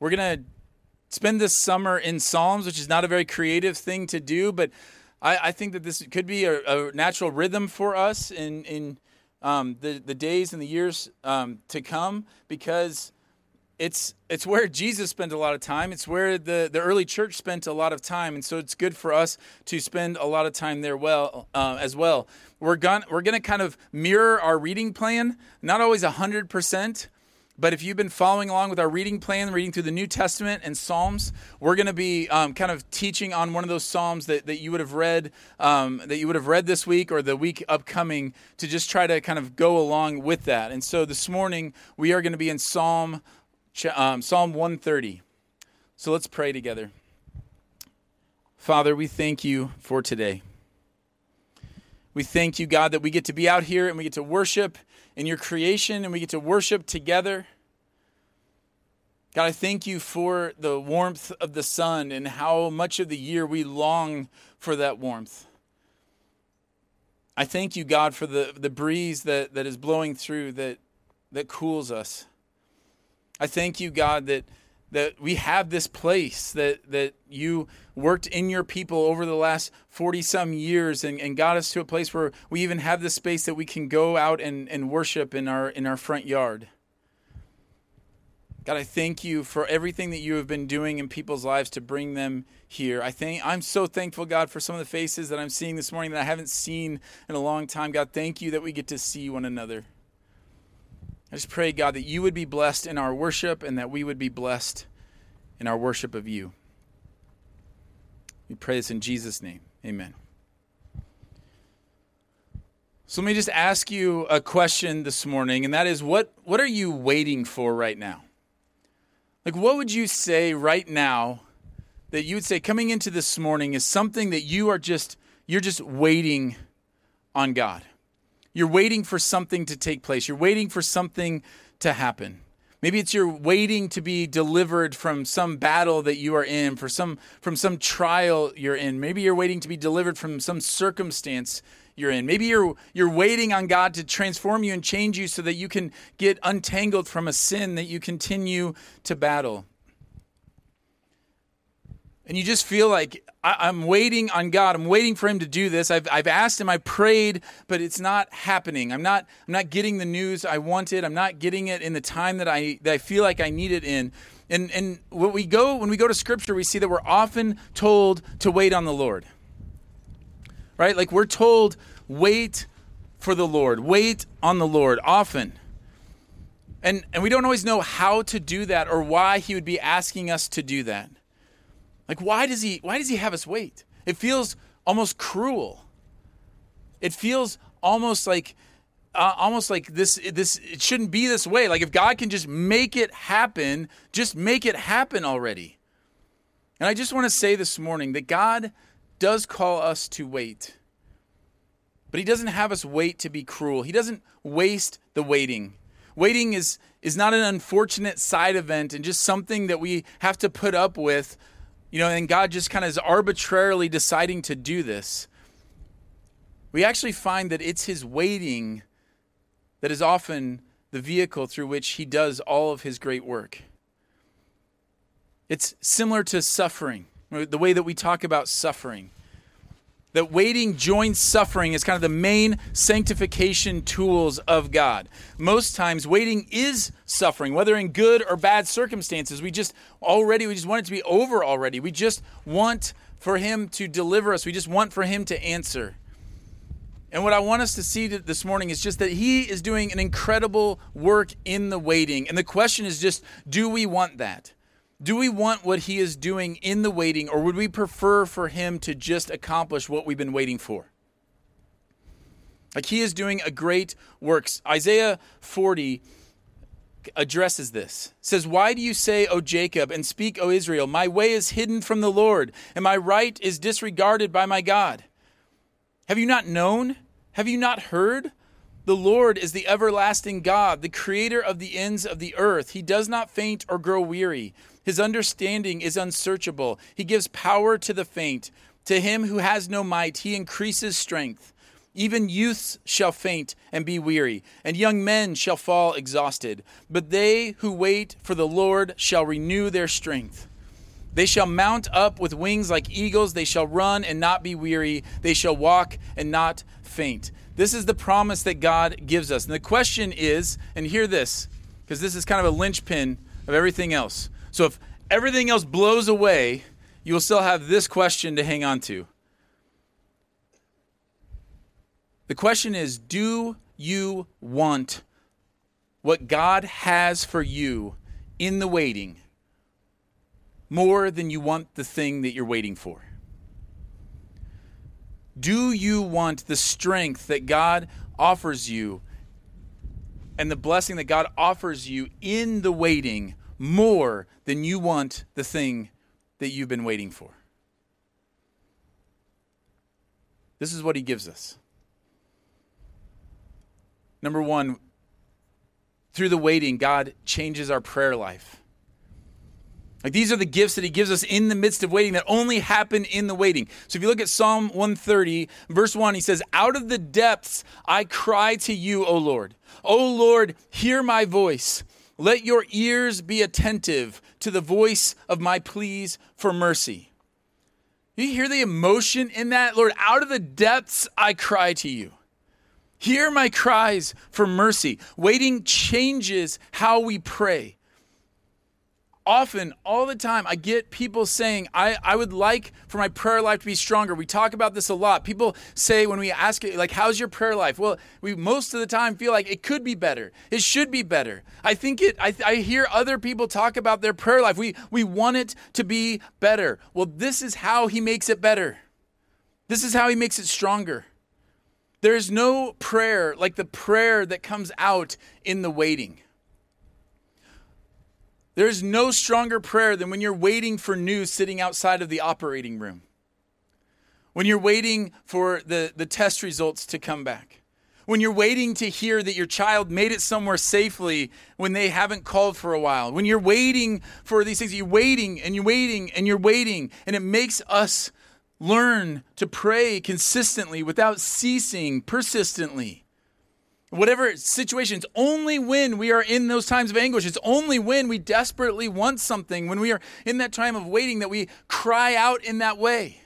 We're going to spend this summer in Psalms, which is not a very creative thing to do, but I, I think that this could be a, a, natural rhythm for us in, in um, the, the days and the years um, to come because it's, it's where Jesus spent a lot of time. It's where the, the early church spent a lot of time. And so it's good for us to spend a lot of time there well uh, as well. We're going we're going to kind of mirror our reading plan, not always 100%, but if you've been following along with our reading plan, reading through the New Testament and Psalms, we're going to be um, kind of teaching on one of those Psalms that, that you would have read um, that you would have read this week or the week upcoming to just try to kind of go along with that. And so this morning we are going to be in Psalm um, Psalm 130. So let's pray together. Father, we thank you for today. We thank you, God, that we get to be out here and we get to worship in your creation and we get to worship together. God, I thank you for the warmth of the sun and how much of the year we long for that warmth. I thank you, God, for the, the breeze that, that is blowing through that, that cools us. I thank you, God, that, that we have this place that, that you worked in your people over the last 40 some years and, and got us to a place where we even have the space that we can go out and, and worship in our in our front yard. God, I thank you for everything that you have been doing in people's lives to bring them here. I think I'm so thankful, God, for some of the faces that I'm seeing this morning that I haven't seen in a long time. God, thank you that we get to see one another. I just pray, God, that you would be blessed in our worship and that we would be blessed in our worship of you. We pray this in Jesus' name. Amen. So let me just ask you a question this morning, and that is what, what are you waiting for right now? Like, what would you say right now that you would say coming into this morning is something that you are just, you're just waiting on God? You're waiting for something to take place. You're waiting for something to happen. Maybe it's you're waiting to be delivered from some battle that you are in, for some from some trial you're in. Maybe you're waiting to be delivered from some circumstance you're in. Maybe you're you're waiting on God to transform you and change you so that you can get untangled from a sin that you continue to battle and you just feel like I, am waiting on God. I'm waiting for Him to do this. I've, I've asked Him. I prayed, but it's not happening. I'm not. I'm not getting the news I wanted. I'm not getting it in the time that I that I feel like I need it in. And and when we go when we go to Scripture, we see that we're often told to wait on the Lord. Right? Like we're told, wait for the Lord. Wait on the Lord. Often. And and we don't always know how to do that or why He would be asking us to do that. Like why does he why does he have us wait? It feels almost cruel. It feels almost like uh, almost like this this it shouldn't be this way. Like if God can just make it happen, just make it happen already. And I just want to say this morning that God does call us to wait. But he doesn't have us wait to be cruel. He doesn't waste the waiting. Waiting is is not an unfortunate side event and just something that we have to put up with you know, and God just kind of is arbitrarily deciding to do this. We actually find that it's his waiting that is often the vehicle through which he does all of his great work. It's similar to suffering, the way that we talk about suffering that waiting joins suffering is kind of the main sanctification tools of God. Most times waiting is suffering, whether in good or bad circumstances. We just already we just want it to be over already. We just want for him to deliver us. We just want for him to answer. And what I want us to see this morning is just that he is doing an incredible work in the waiting. And the question is just do we want that? Do we want what he is doing in the waiting, or would we prefer for him to just accomplish what we've been waiting for? Like he is doing a great works. Isaiah 40 addresses this. It says, Why do you say, O Jacob, and speak, O Israel, my way is hidden from the Lord, and my right is disregarded by my God? Have you not known? Have you not heard? The Lord is the everlasting God, the creator of the ends of the earth. He does not faint or grow weary. His understanding is unsearchable. He gives power to the faint. To him who has no might, he increases strength. Even youths shall faint and be weary, and young men shall fall exhausted. But they who wait for the Lord shall renew their strength. They shall mount up with wings like eagles. They shall run and not be weary. They shall walk and not faint. This is the promise that God gives us. And the question is, and hear this, because this is kind of a linchpin of everything else. So if everything else blows away, you will still have this question to hang on to. The question is Do you want what God has for you in the waiting more than you want the thing that you're waiting for? Do you want the strength that God offers you and the blessing that God offers you in the waiting more than you want the thing that you've been waiting for? This is what He gives us. Number one, through the waiting, God changes our prayer life. Like these are the gifts that he gives us in the midst of waiting that only happen in the waiting. So if you look at Psalm 130, verse 1, he says, Out of the depths I cry to you, O Lord. O Lord, hear my voice. Let your ears be attentive to the voice of my pleas for mercy. You hear the emotion in that? Lord, out of the depths I cry to you. Hear my cries for mercy. Waiting changes how we pray. Often, all the time, I get people saying, I, I would like for my prayer life to be stronger. We talk about this a lot. People say when we ask it, like, how's your prayer life? Well, we most of the time feel like it could be better. It should be better. I think it, I, I hear other people talk about their prayer life. We, we want it to be better. Well, this is how he makes it better. This is how he makes it stronger. There is no prayer like the prayer that comes out in the waiting. There's no stronger prayer than when you're waiting for news sitting outside of the operating room. When you're waiting for the, the test results to come back. When you're waiting to hear that your child made it somewhere safely when they haven't called for a while. When you're waiting for these things, you're waiting and you're waiting and you're waiting. And it makes us Learn to pray consistently without ceasing, persistently. Whatever situations only when we are in those times of anguish, it's only when we desperately want something, when we are in that time of waiting, that we cry out in that way.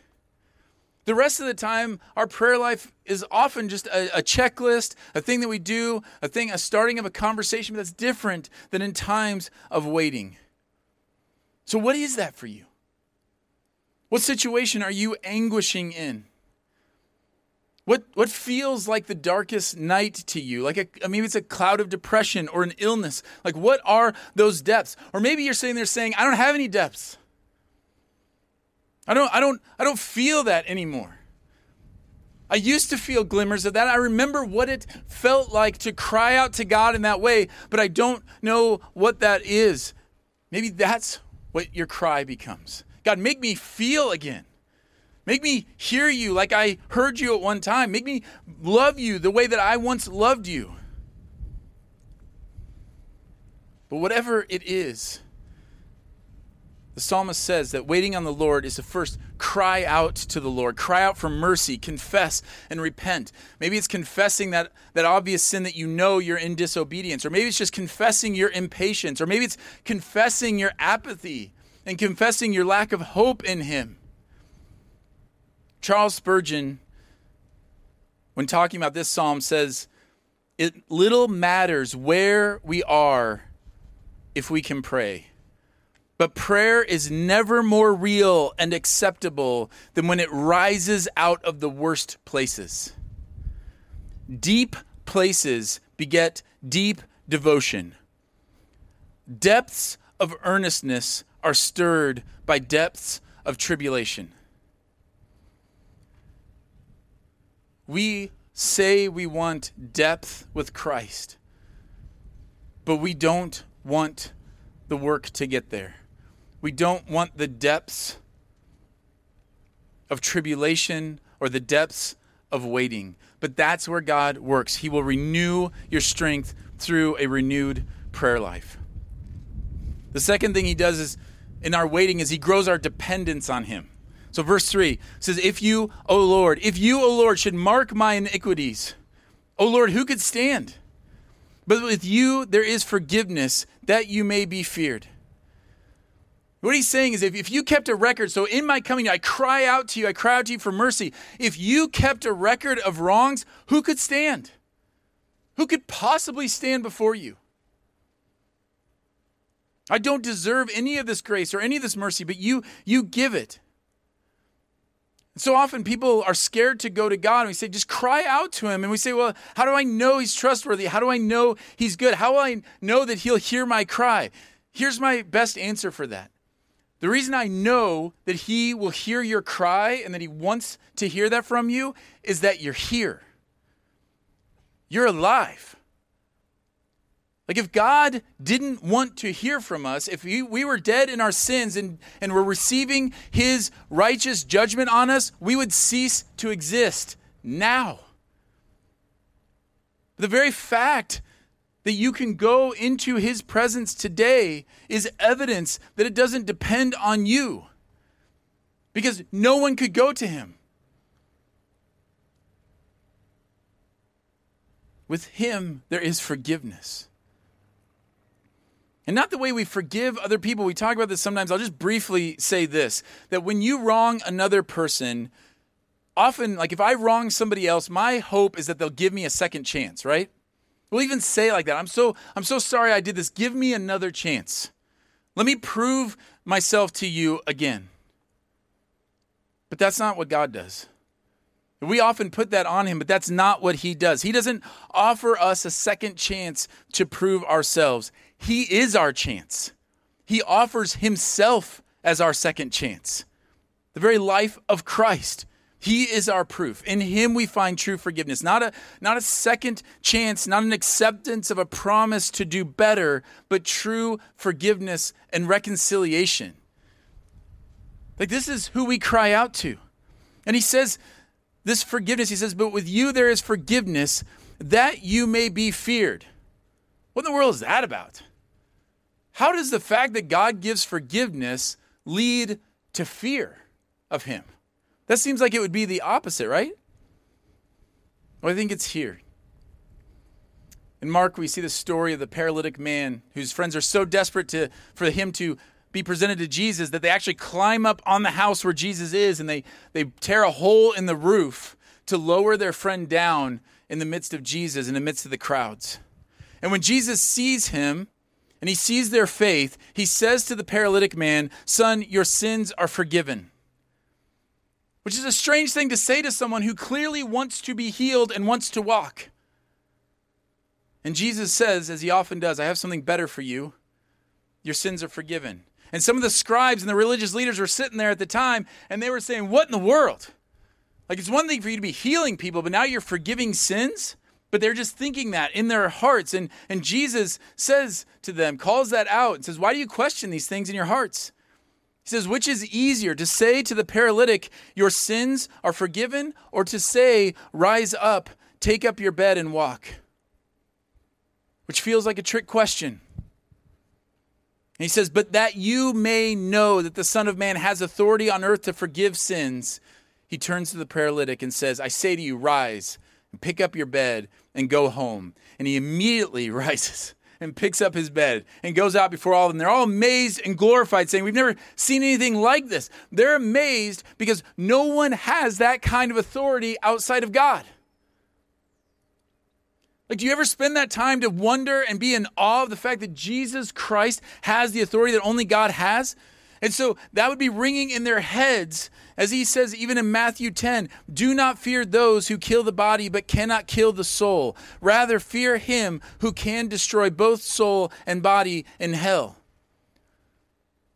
The rest of the time, our prayer life is often just a, a, checklist, a thing that we do, a thing, a starting of a conversation that's different than in times of waiting. So, what is that for you? What situation are you anguishing in? What, what feels like the darkest night to you? Like a, uh, maybe it's a cloud of depression or an illness. Like, what are those depths? Or maybe you're sitting there saying, I don't have any depths. I don't, I don't, I don't feel that anymore. I used to feel glimmers of that. I remember what it felt like to cry out to God in that way, but I don't know what that is. Maybe that's what your cry becomes. God, make me feel again. Make me hear you like I heard you at one time. Make me love you the way that I once loved you. But whatever it is, the psalmist says that waiting on the Lord is to first cry out to the Lord, cry out for mercy, confess and repent. Maybe it's confessing that, that obvious sin that you know you're in disobedience, or maybe it's just confessing your impatience, or maybe it's confessing your apathy and confessing your lack of hope in Him. Charles Spurgeon, when talking about this psalm, says, It little matters where we are if we can pray. But prayer is never more real and acceptable than when it rises out of the worst places. Deep places beget deep devotion. Depths of earnestness are stirred by depths of tribulation. We say we want depth with Christ, but we don't want the work to get there. We don't want the depths of tribulation or the depths of waiting. But that's where God works. He will renew your strength through a renewed prayer life. The second thing he does is in our waiting is he grows our dependence on him. So, verse 3 says, If you, O Lord, if you, O Lord, should mark my iniquities, O Lord, who could stand? But with you there is forgiveness that you may be feared. What he's saying is if, if you kept a record, so in my coming, I cry out to you, I cry out to you for mercy. If you kept a record of wrongs, who could stand? Who could possibly stand before you? I don't deserve any of this grace or any of this mercy, but you you give it. So often people are scared to go to God and we say, just cry out to him. And we say, well, how do I know he's trustworthy? How do I know he's good? How will I know that he'll hear my cry? Here's my best answer for that. The reason I know that he will hear your cry and that he wants to hear that from you is that you're here. You're alive. Like if God didn't want to hear from us, if we, we were dead in our sins and, and were receiving his righteous judgment on us, we would cease to exist now. The very fact that you can go into his presence today is evidence that it doesn't depend on you. Because no one could go to him. With him, there is forgiveness. And not the way we forgive other people. We talk about this sometimes. I'll just briefly say this that when you wrong another person, often, like if I wrong somebody else, my hope is that they'll give me a second chance, right? We'll even say like that. I'm so I'm so sorry I did this. Give me another chance. Let me prove myself to you again. But that's not what God does. We often put that on him, but that's not what he does. He doesn't offer us a second chance to prove ourselves. He is our chance. He offers himself as our second chance. The very life of Christ. He is our proof. In him we find true forgiveness. Not a, not a second chance, not an acceptance of a promise to do better, but true forgiveness and reconciliation. Like this is who we cry out to. And he says, this forgiveness, he says, but with you there is forgiveness that you may be feared. What in the world is that about? How does the fact that God gives forgiveness lead to fear of him? That seems like it would be the opposite, right? Well, I think it's here. In Mark, we see the story of the paralytic man whose friends are so desperate to, for him to be presented to Jesus that they actually climb up on the house where Jesus is and they, they tear a hole in the roof to lower their friend down in the midst of Jesus, in the midst of the crowds. And when Jesus sees him and he sees their faith, he says to the paralytic man, Son, your sins are forgiven. Which is a strange thing to say to someone who clearly wants to be healed and wants to walk. And Jesus says, as he often does, I have something better for you. Your sins are forgiven. And some of the scribes and the religious leaders were sitting there at the time and they were saying, What in the world? Like, it's one thing for you to be healing people, but now you're forgiving sins? But they're just thinking that in their hearts. And, and Jesus says to them, calls that out, and says, Why do you question these things in your hearts? He says, Which is easier to say to the paralytic, Your sins are forgiven, or to say, Rise up, take up your bed, and walk? Which feels like a trick question And he says, But that you may know that the Son of Man has authority on earth to forgive sins, he turns to the paralytic and says, I say to you, rise pick up your bed and go home. And he immediately rises and picks up his bed and goes out before all of them. They're all amazed and glorified, saying, We've never seen anything like this. They're amazed because no one has that kind of authority outside of God. Like, do you ever spend that time to wonder and be in awe of the fact that Jesus Christ has the authority that only God has? And so that would be ringing in their heads, as he says even in Matthew 10 Do not fear those who kill the body but cannot kill the soul. Rather, fear him who can destroy both soul and body in hell.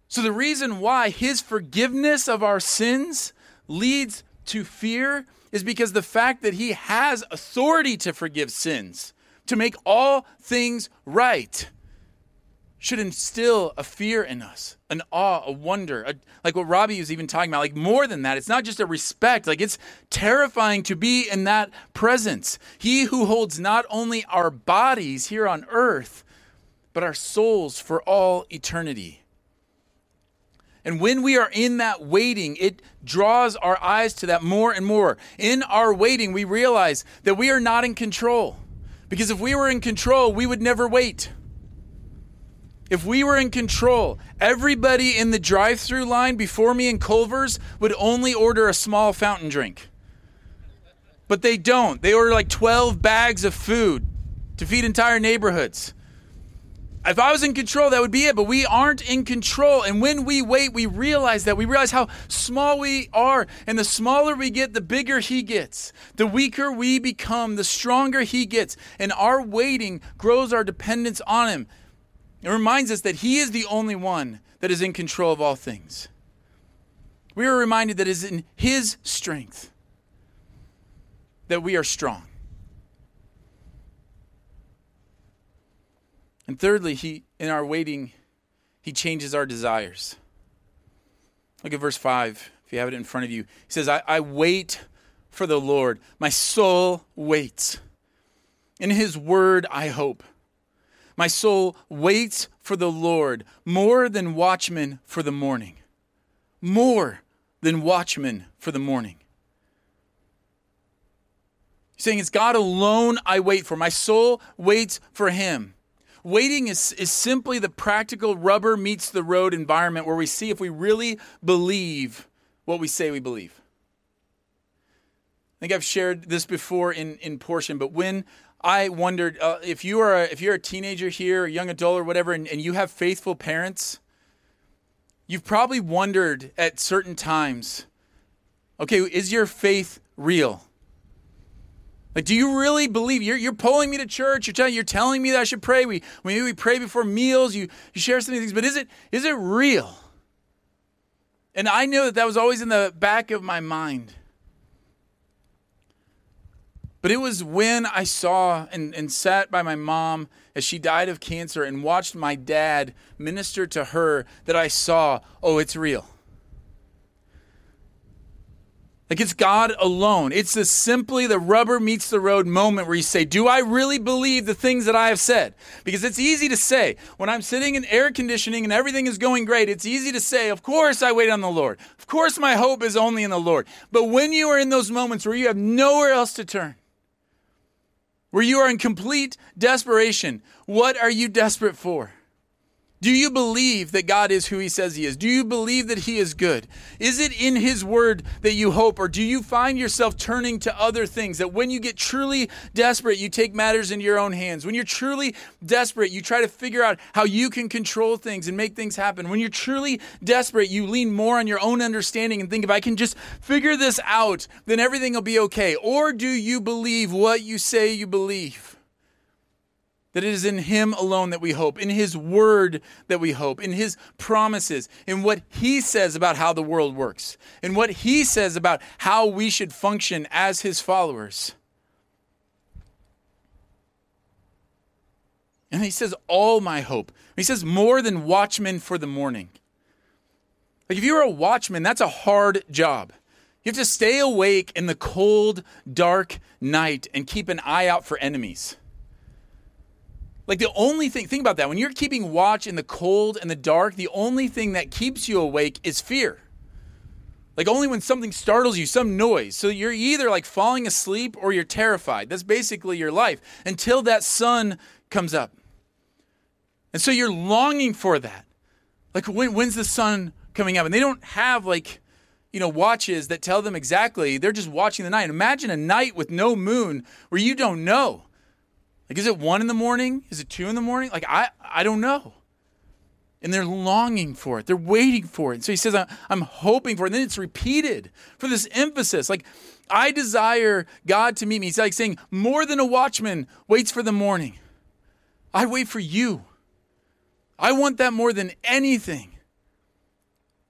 So, the reason why his forgiveness of our sins leads to fear is because the fact that he has authority to forgive sins, to make all things right, should instill a fear in us, an awe, a wonder, a, like what Robbie was even talking about. Like more than that, it's not just a respect, like it's terrifying to be in that presence. He who holds not only our bodies here on earth, but our souls for all eternity. And when we are in that waiting, it draws our eyes to that more and more. In our waiting, we realize that we are not in control. Because if we were in control, we would never wait. If we were in control, everybody in the drive through line before me in Culver's would only order a small fountain drink. But they don't. They order like 12 bags of food to feed entire neighborhoods. If I was in control, that would be it, but we aren't in control. And when we wait, we realize that. We realize how small we are. And the smaller we get, the bigger He gets. The weaker we become, the stronger He gets. And our waiting grows our dependence on Him. It reminds us that He is the only one that is in control of all things. We are reminded that it is in His strength that we are strong. And thirdly, he in our waiting, he changes our desires. Look at verse 5, if you have it in front of you. He says, I, I wait for the Lord. My soul waits. In his word I hope. My soul waits for the Lord more than watchmen for the morning. More than watchmen for the morning. He's saying it's God alone I wait for. My soul waits for him. Waiting is, is simply the practical rubber meets the road environment where we see if we really believe what we say we believe. I think I've shared this before in, in portion, but when I wondered uh, if you are a, if you're a teenager here, a young adult or whatever, and, and you have faithful parents, you've probably wondered at certain times, okay, is your faith real? Like, do you really believe you're, you're pulling me to church? You're telling you're telling me that I should pray. We maybe we pray before meals. You you share some of these things, but is it is it real? And I know that that was always in the back of my mind. But it was when I saw and, and sat by my mom as she died of cancer and watched my dad minister to her that I saw, oh, it's real. Like it's God alone. It's the simply the rubber meets the road moment where you say, Do I really believe the things that I have said? Because it's easy to say. When I'm sitting in air conditioning and everything is going great, it's easy to say, Of course I wait on the Lord. Of course my hope is only in the Lord. But when you are in those moments where you have nowhere else to turn, where you are in complete desperation, what are you desperate for? Do you believe that God is who He says He is? Do you believe that He is good? Is it in His Word that you hope, or do you find yourself turning to other things? That when you get truly desperate, you take matters into your own hands. When you're truly desperate, you try to figure out how you can control things and make things happen. When you're truly desperate, you lean more on your own understanding and think, if I can just figure this out, then everything will be okay. Or do you believe what you say you believe? That it is in Him alone that we hope, in His Word that we hope, in His promises, in what He says about how the world works, in what He says about how we should function as His followers. And He says, All my hope. He says, More than watchmen for the morning. Like if you're a watchman, that's a hard job. You have to stay awake in the cold, dark night and keep an eye out for enemies. Like the only thing, think about that. When you're keeping watch in the cold and the dark, the only thing that keeps you awake is fear. Like only when something startles you, some noise. So you're either like falling asleep or you're terrified. That's basically your life until that sun comes up. And so you're longing for that. Like when, when's the sun coming up? And they don't have like, you know, watches that tell them exactly. They're just watching the night. Imagine a night with no moon where you don't know. Like, is it one in the morning? Is it two in the morning? Like, I, I don't know. And they're longing for it. They're waiting for it. so he says, I'm hoping for it. And then it's repeated for this emphasis. Like, I desire God to meet me. He's like saying, more than a watchman waits for the morning. I wait for you. I want that more than anything.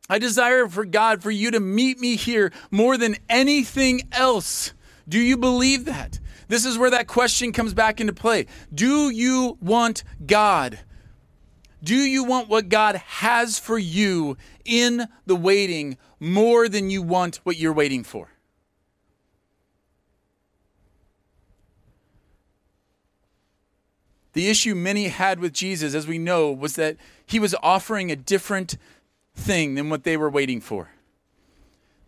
I desire for God for you to meet me here more than anything else. Do you believe that? This is where that question comes back into play. Do you want God? Do you want what God has for you in the waiting more than you want what you're waiting for? The issue many had with Jesus, as we know, was that he was offering a different thing than what they were waiting for.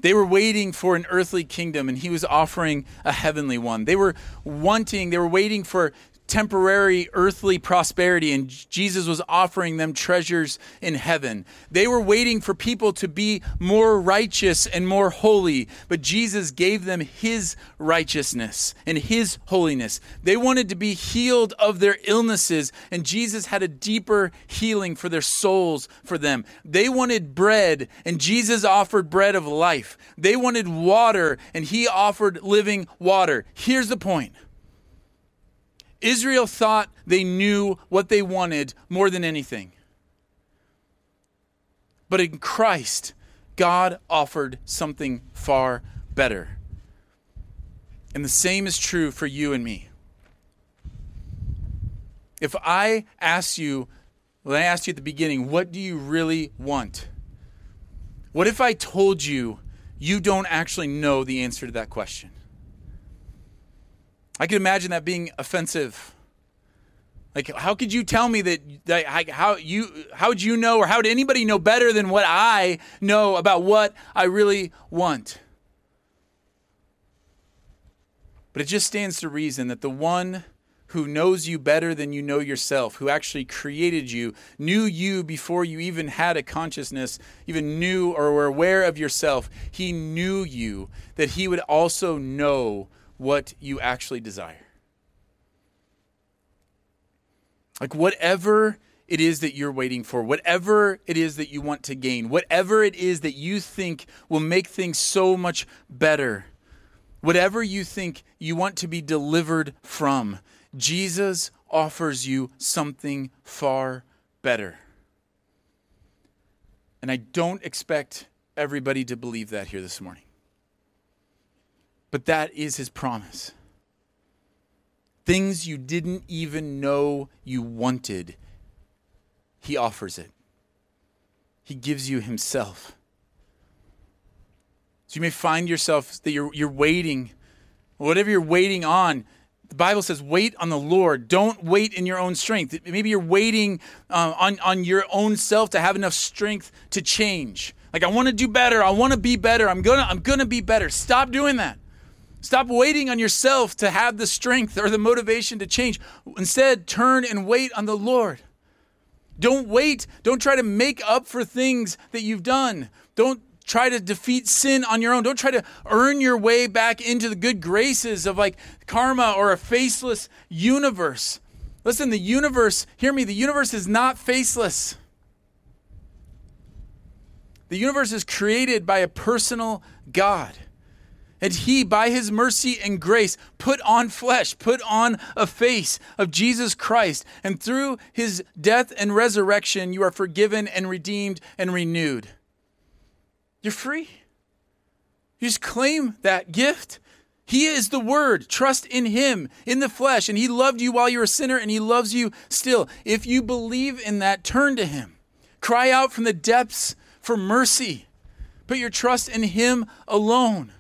They were waiting for an earthly kingdom, and he was offering a heavenly one. They were wanting, they were waiting for temporary earthly prosperity, and Jesus was offering them treasures in heaven. They were waiting for people to be more righteous and more holy, but Jesus gave them his righteousness and his holiness. They wanted to be healed of their illnesses, and Jesus had a deeper healing for their souls for them. They wanted bread, and Jesus offered bread of life. They wanted water, and he offered living water. Here's the point. Israel thought they knew what they wanted more than anything. But in Christ, God offered something far better. And the same is true for you and me. If I ask you, well, I asked you at the beginning, what do you really want? What if I told you you don't actually know the answer to that question? I could imagine that being offensive. Like, how could you tell me that, that how you how would you know or how would anybody know better than what I know about what I really want? But it just stands to reason that the one who knows you better than you know yourself, who actually created you, knew you before you even had a consciousness, even knew or were aware of yourself, he knew you, that he would also know what you actually desire. Like, whatever it is that you're waiting for, whatever it is that you want to gain, whatever it is that you think will make things so much better, whatever you think you want to be delivered from, Jesus offers you something far better. And I don't expect everybody to believe that here this morning. But that is his promise. Things you didn't even know you wanted, he offers it. He gives you himself. So you may find yourself that you're, you're waiting, whatever you're waiting on. The Bible says, wait on the Lord. Don't wait in your own strength. Maybe you're waiting uh, on, on your own self to have enough strength to change. Like, I want to do better. I want to be better. I'm going to I'm going to be better. Stop doing that. Stop waiting on yourself to have the strength or the motivation to change. Instead, turn and wait on the Lord. Don't wait. Don't try to make up for things that you've done. Don't try to defeat sin on your own. Don't try to earn your way back into the good graces of like karma or a faceless universe. Listen, the universe, hear me, the universe is not faceless. The universe is created by a personal God. And he, by his mercy and grace, put on flesh, put on a face of Jesus Christ. And through his death and resurrection, you are forgiven and redeemed and renewed. You're free. You just claim that gift. He is the Word. Trust in Him, in the flesh. And He loved you while you were a sinner, and He loves you still. If you believe in that, turn to Him. Cry out from the depths for mercy. Put your trust in Him alone.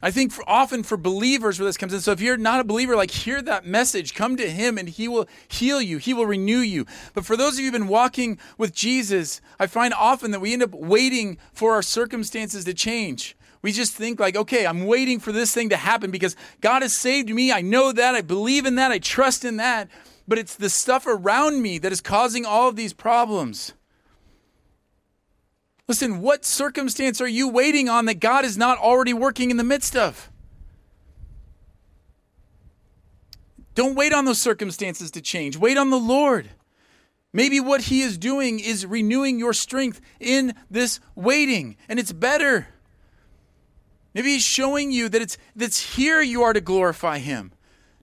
I think for, often for believers where this comes in. So if you're not a believer, like hear that message, come to him and he will heal you. He will renew you. But for those of you who've been walking with Jesus, I find often that we end up waiting for our circumstances to change. We just think like, okay, I'm waiting for this thing to happen because God has saved me. I know that. I believe in that. I trust in that. But it's the stuff around me that is causing all of these problems. Listen, what circumstance are you waiting on that God is not already working in the midst of? Don't wait on those circumstances to change. Wait on the Lord. Maybe what He is doing is renewing your strength in this waiting, and it's better. Maybe He's showing you that it's that's here you are to glorify Him,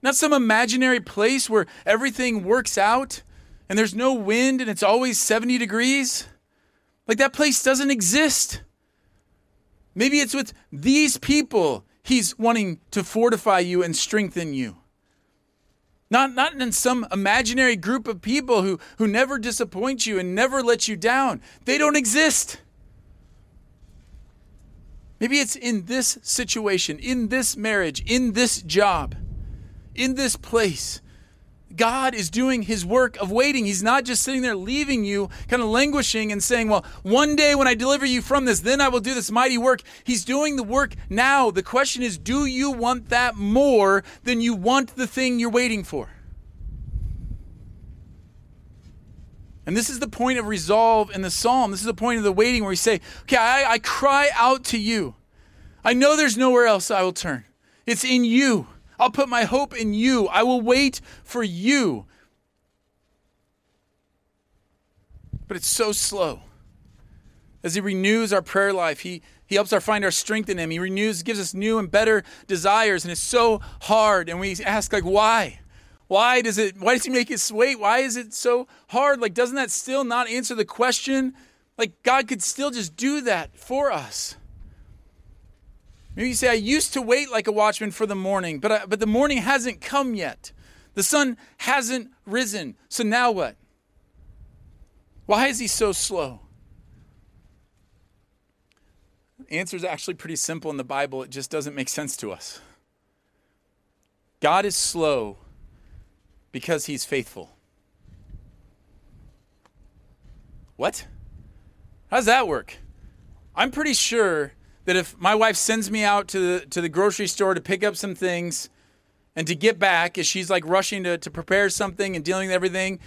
not some imaginary place where everything works out and there's no wind and it's always 70 degrees. Like that place doesn't exist. Maybe it's with these people he's wanting to fortify you and strengthen you. Not, not in some imaginary group of people who, who never disappoint you and never let you down. They don't exist. Maybe it's in this situation, in this marriage, in this job, in this place. God is doing his work of waiting. He's not just sitting there leaving you, kind of languishing and saying, Well, one day when I deliver you from this, then I will do this mighty work. He's doing the work now. The question is, do you want that more than you want the thing you're waiting for? And this is the point of resolve in the psalm. This is the point of the waiting where we say, Okay, I, I cry out to you. I know there's nowhere else I will turn. It's in you. I'll put my hope in you. I will wait for you. But it's so slow. As He renews our prayer life, He, he helps us find our strength in Him. He renews, gives us new and better desires, and it's so hard. And we ask, like, why? Why does it why does he make it wait? Why is it so hard? Like, doesn't that still not answer the question? Like God could still just do that for us. Maybe you say, I used to wait like a watchman for the morning, but, I, but the morning hasn't come yet. The sun hasn't risen. So now what? Why is he so slow? The answer is actually pretty simple in the Bible. It just doesn't make sense to us. God is slow because he's faithful. What? How does that work? I'm pretty sure that if my wife sends me out to the, to the grocery store to pick up some things and to get back as she's like rushing to, to prepare something and dealing with everything,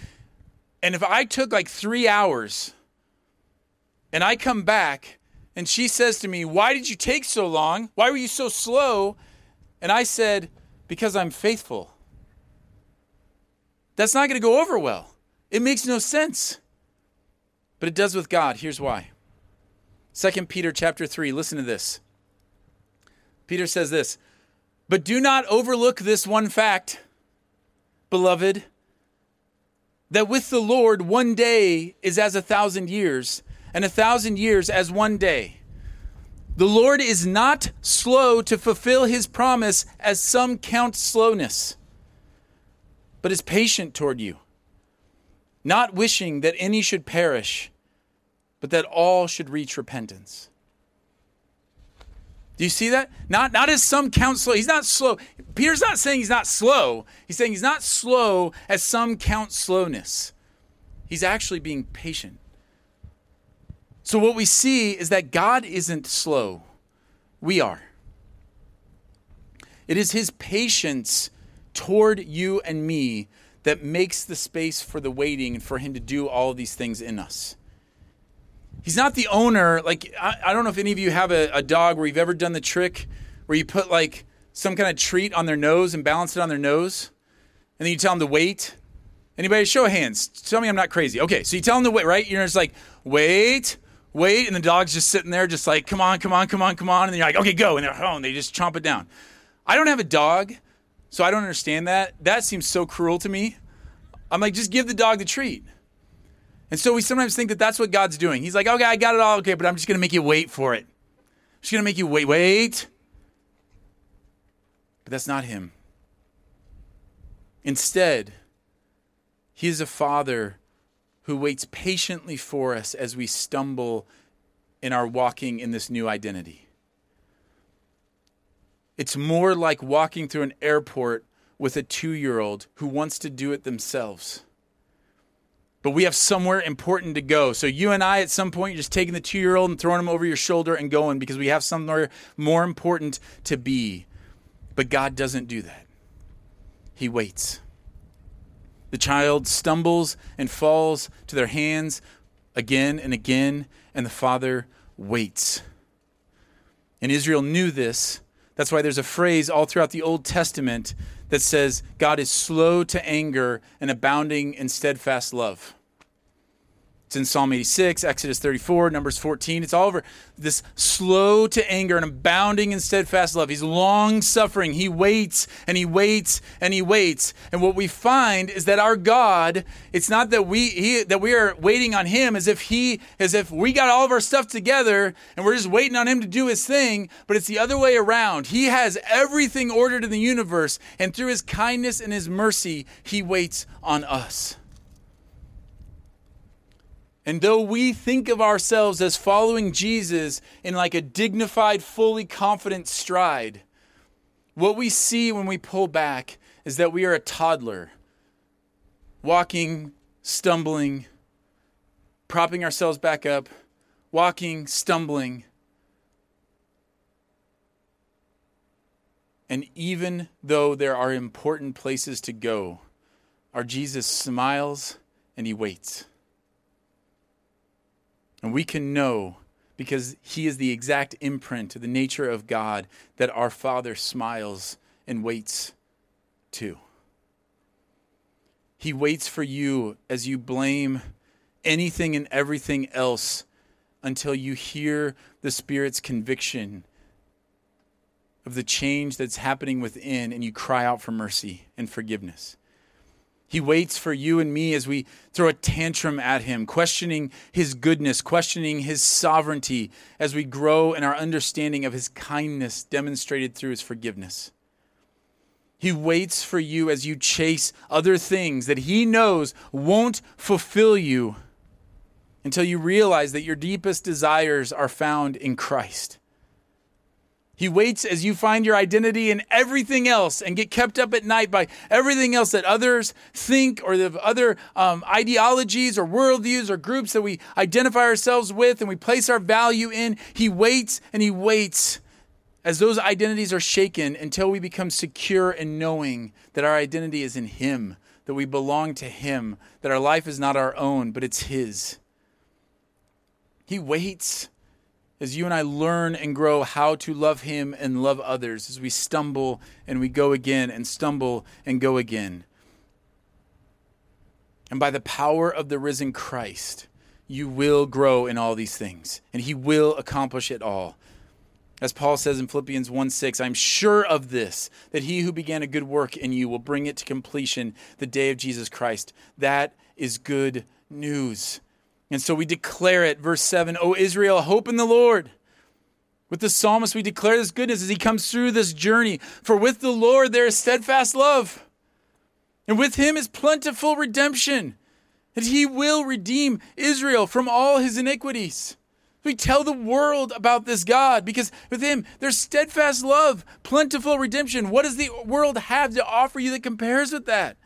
and if I took like three hours and I come back and she says to me, Why did you take so long? Why were you so slow? And I said, Because I'm faithful. That's not going to go over well. It makes no sense. But it does with God. Here's why. 2 Peter chapter 3, listen to this. Peter says this, "But do not overlook this one fact, beloved, that with the Lord one day is as a thousand years, and a thousand years as one day." The Lord is not slow to fulfill his promise, as some count slowness, but is patient toward you, not wishing that any should perish but that all should reach repentance. Do you see that? Not, not as some count slow. He's not slow. Peter's not saying he's not slow. He's saying he's not slow as some count slowness. He's actually being patient. So, what we see is that God isn't slow, we are. It is his patience toward you and me that makes the space for the waiting and for him to do all these things in us. He's not the owner. Like, I, I don't know if any of you have a, a dog where you've ever done the trick where you put like some kind of treat on their nose and balance it on their nose, and then you tell them to wait. Anybody? Show of hands. Tell me I'm not crazy. Okay, so you tell them to wait, right? You're just like, wait, wait, and the dog's just sitting there, just like, come on, come on, come on, come on, and you're like, okay, go, and they're home. They just chomp it down. I don't have a dog, so I don't understand that. That seems so cruel to me. I'm like, just give the dog the treat. And so we sometimes think that that's what God's doing. He's like, okay, I got it all, okay, but I'm just going to make you wait for it. I'm just going to make you wait, wait. But that's not Him. Instead, He is a Father who waits patiently for us as we stumble in our walking in this new identity. It's more like walking through an airport with a two year old who wants to do it themselves but we have somewhere important to go. So you and I, at some point, you're just taking the two year old and throwing him over your shoulder and going because we have somewhere more important to be. But God doesn't do that, He waits. The child stumbles and falls to their hands again and again, and the father waits. And Israel knew this. That's why there's a phrase all throughout the Old Testament that says God is slow to anger and abounding in steadfast love. It's in Psalm 86, Exodus 34, Numbers 14. It's all over this slow to anger and abounding in steadfast love. He's long suffering. He waits and he waits and he waits. And what we find is that our God, it's not that we he, that we are waiting on him as if he as if we got all of our stuff together and we're just waiting on him to do his thing, but it's the other way around. He has everything ordered in the universe and through his kindness and his mercy, he waits on us. And though we think of ourselves as following Jesus in like a dignified, fully confident stride, what we see when we pull back is that we are a toddler walking, stumbling, propping ourselves back up, walking, stumbling. And even though there are important places to go, our Jesus smiles and he waits. And we can know because he is the exact imprint of the nature of God that our Father smiles and waits too. He waits for you as you blame anything and everything else until you hear the Spirit's conviction of the change that's happening within and you cry out for mercy and forgiveness. He waits for you and me as we throw a tantrum at him, questioning his goodness, questioning his sovereignty as we grow in our understanding of his kindness demonstrated through his forgiveness. He waits for you as you chase other things that he knows won't fulfill you until you realize that your deepest desires are found in Christ. He waits as you find your identity in everything else and get kept up at night by everything else that others think or the other um, ideologies or worldviews or groups that we identify ourselves with and we place our value in. He waits and he waits as those identities are shaken until we become secure in knowing that our identity is in Him, that we belong to Him, that our life is not our own, but it's His. He waits as you and I learn and grow how to love Him and love others, as we stumble and we go again and stumble and go again. And by the power of the risen Christ, you will grow in all these things, and He will accomplish it all. As Paul says in Philippians 1 6, I'm sure of this, that he who began a good work in you will bring it to completion the day of Jesus Christ. That is good news. And so we declare it. Verse 7 O Israel, hope in the Lord. With the psalmist, we declare this goodness as he comes through this journey. For with the Lord there is steadfast love, and with him is plentiful redemption, that he will redeem Israel from all his iniquities. We tell the world about this God because with him there's steadfast love, plentiful redemption. What does the world have to offer you that compares with that?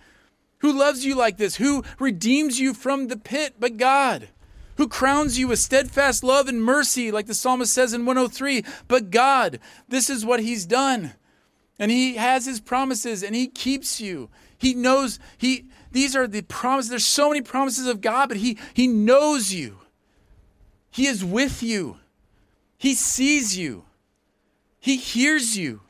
Who loves you like this? Who redeems you from the pit but God? Who crowns you with steadfast love and mercy, like the psalmist says in 103? But God, this is what He's done. And He has His promises and He keeps you. He knows He these are the promises. There's so many promises of God, but He He knows you. He is with you. He sees you. He hears you.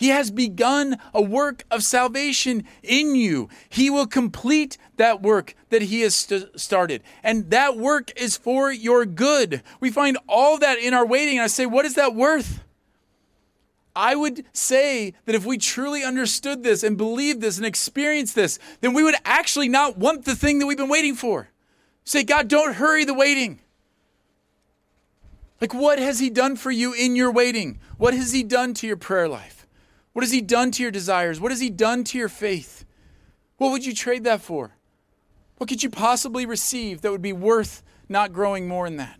He has begun a work of salvation in you. He will complete that work that He has st- started. And that work is for your good. We find all that in our waiting. And I say, what is that worth? I would say that if we truly understood this and believed this and experienced this, then we would actually not want the thing that we've been waiting for. Say, God, don't hurry the waiting. Like, what has He done for you in your waiting? What has He done to your prayer life? What has He done to your desires? What has He done to your faith? What would you trade that for? What could you possibly receive that would be worth not growing more in that?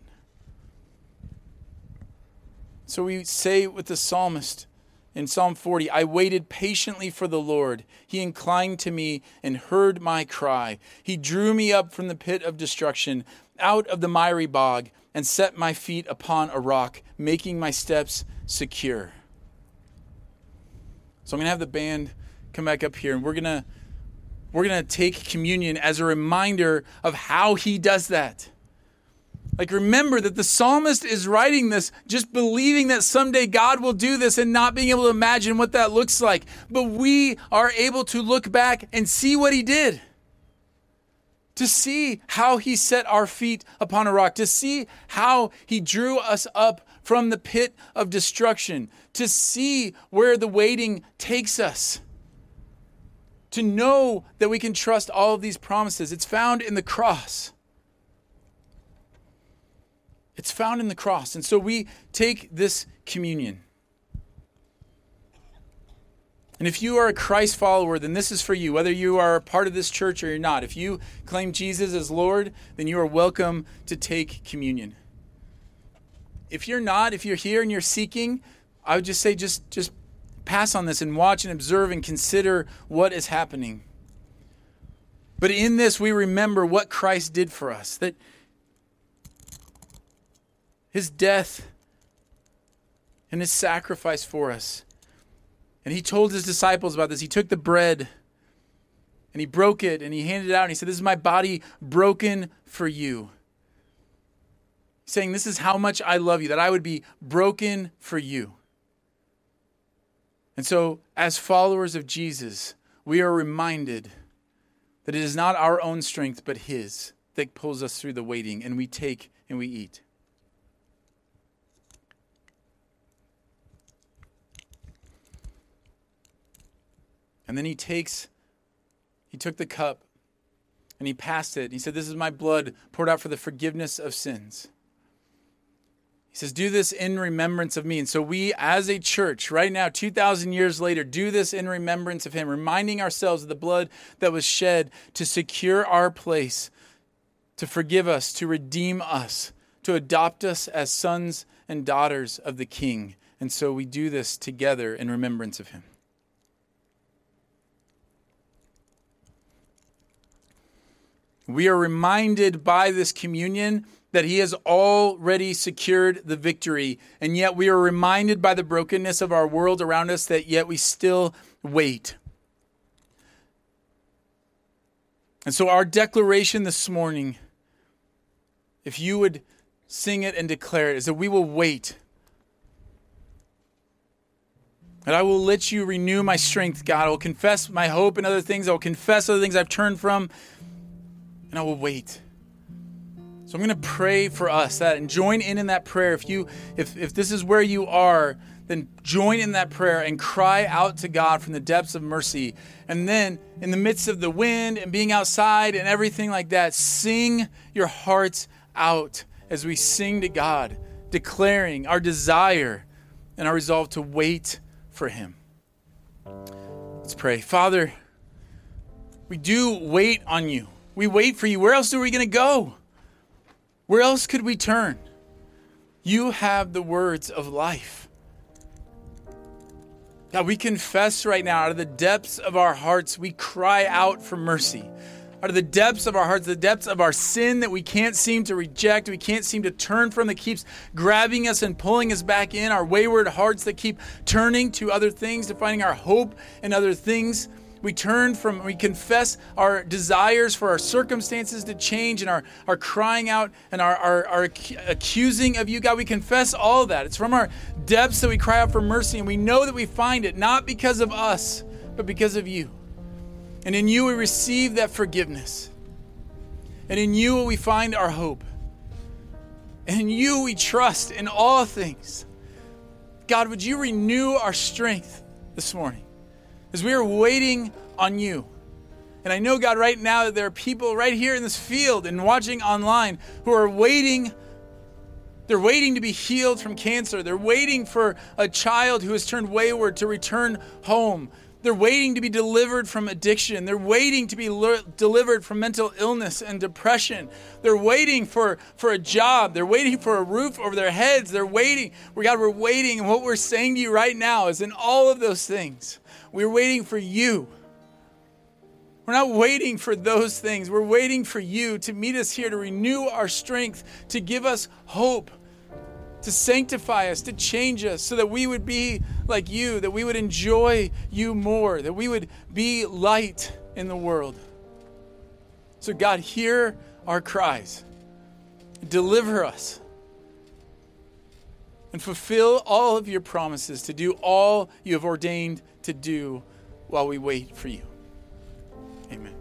So we say with the psalmist in Psalm 40 I waited patiently for the Lord. He inclined to me and heard my cry. He drew me up from the pit of destruction, out of the miry bog, and set my feet upon a rock, making my steps secure. So I'm going to have the band come back up here and we're going to we're going to take communion as a reminder of how he does that. Like, remember that the psalmist is writing this just believing that someday God will do this and not being able to imagine what that looks like. But we are able to look back and see what he did. To see how he set our feet upon a rock, to see how he drew us up from the pit of destruction, to see where the waiting takes us, to know that we can trust all of these promises. It's found in the cross. It's found in the cross. And so we take this communion. And if you are a Christ follower, then this is for you, whether you are a part of this church or you're not. If you claim Jesus as Lord, then you are welcome to take communion if you're not, if you're here and you're seeking, I would just say just just pass on this and watch and observe and consider what is happening. But in this, we remember what Christ did for us that his death and his sacrifice for us. And he told his disciples about this. He took the bread and he broke it and he handed it out and he said, This is my body broken for you. Saying, This is how much I love you, that I would be broken for you. And so, as followers of Jesus, we are reminded that it is not our own strength, but His that pulls us through the waiting, and we take and we eat. And then he takes, he took the cup and he passed it. He said, This is my blood poured out for the forgiveness of sins. He says, Do this in remembrance of me. And so we, as a church, right now, 2,000 years later, do this in remembrance of him, reminding ourselves of the blood that was shed to secure our place, to forgive us, to redeem us, to adopt us as sons and daughters of the King. And so we do this together in remembrance of him. We are reminded by this communion that he has already secured the victory. And yet we are reminded by the brokenness of our world around us that yet we still wait. And so, our declaration this morning, if you would sing it and declare it, is that we will wait. And I will let you renew my strength, God. I will confess my hope and other things. I will confess other things I've turned from, and I will wait. So I'm going to pray for us that and join in in that prayer. If you if if this is where you are, then join in that prayer and cry out to God from the depths of mercy. And then in the midst of the wind and being outside and everything like that, sing your hearts out as we sing to God, declaring our desire and our resolve to wait for him. Let's pray. Father, we do wait on you. We wait for you. Where else are we going to go? Where else could we turn? You have the words of life. God, we confess right now, out of the depths of our hearts, we cry out for mercy. Out of the depths of our hearts, the depths of our sin that we can't seem to reject, we can't seem to turn from, that keeps grabbing us and pulling us back in, our wayward hearts that keep turning to other things, to finding our hope in other things. We turn from, we confess our desires for our circumstances to change and our, our crying out and our, our, our accusing of you, God. We confess all that. It's from our depths that we cry out for mercy, and we know that we find it not because of us, but because of you. And in you we receive that forgiveness. And in you we find our hope. And in you we trust in all things. God, would you renew our strength this morning? As we are waiting on you. And I know, God, right now that there are people right here in this field and watching online who are waiting. They're waiting to be healed from cancer. They're waiting for a child who has turned wayward to return home. They're waiting to be delivered from addiction. They're waiting to be le- delivered from mental illness and depression. They're waiting for, for a job. They're waiting for a roof over their heads. They're waiting. God, we're waiting. And what we're saying to you right now is in all of those things, we're waiting for you. We're not waiting for those things. We're waiting for you to meet us here, to renew our strength, to give us hope, to sanctify us, to change us, so that we would be like you, that we would enjoy you more, that we would be light in the world. So, God, hear our cries, deliver us, and fulfill all of your promises to do all you have ordained to do while we wait for you. Amen.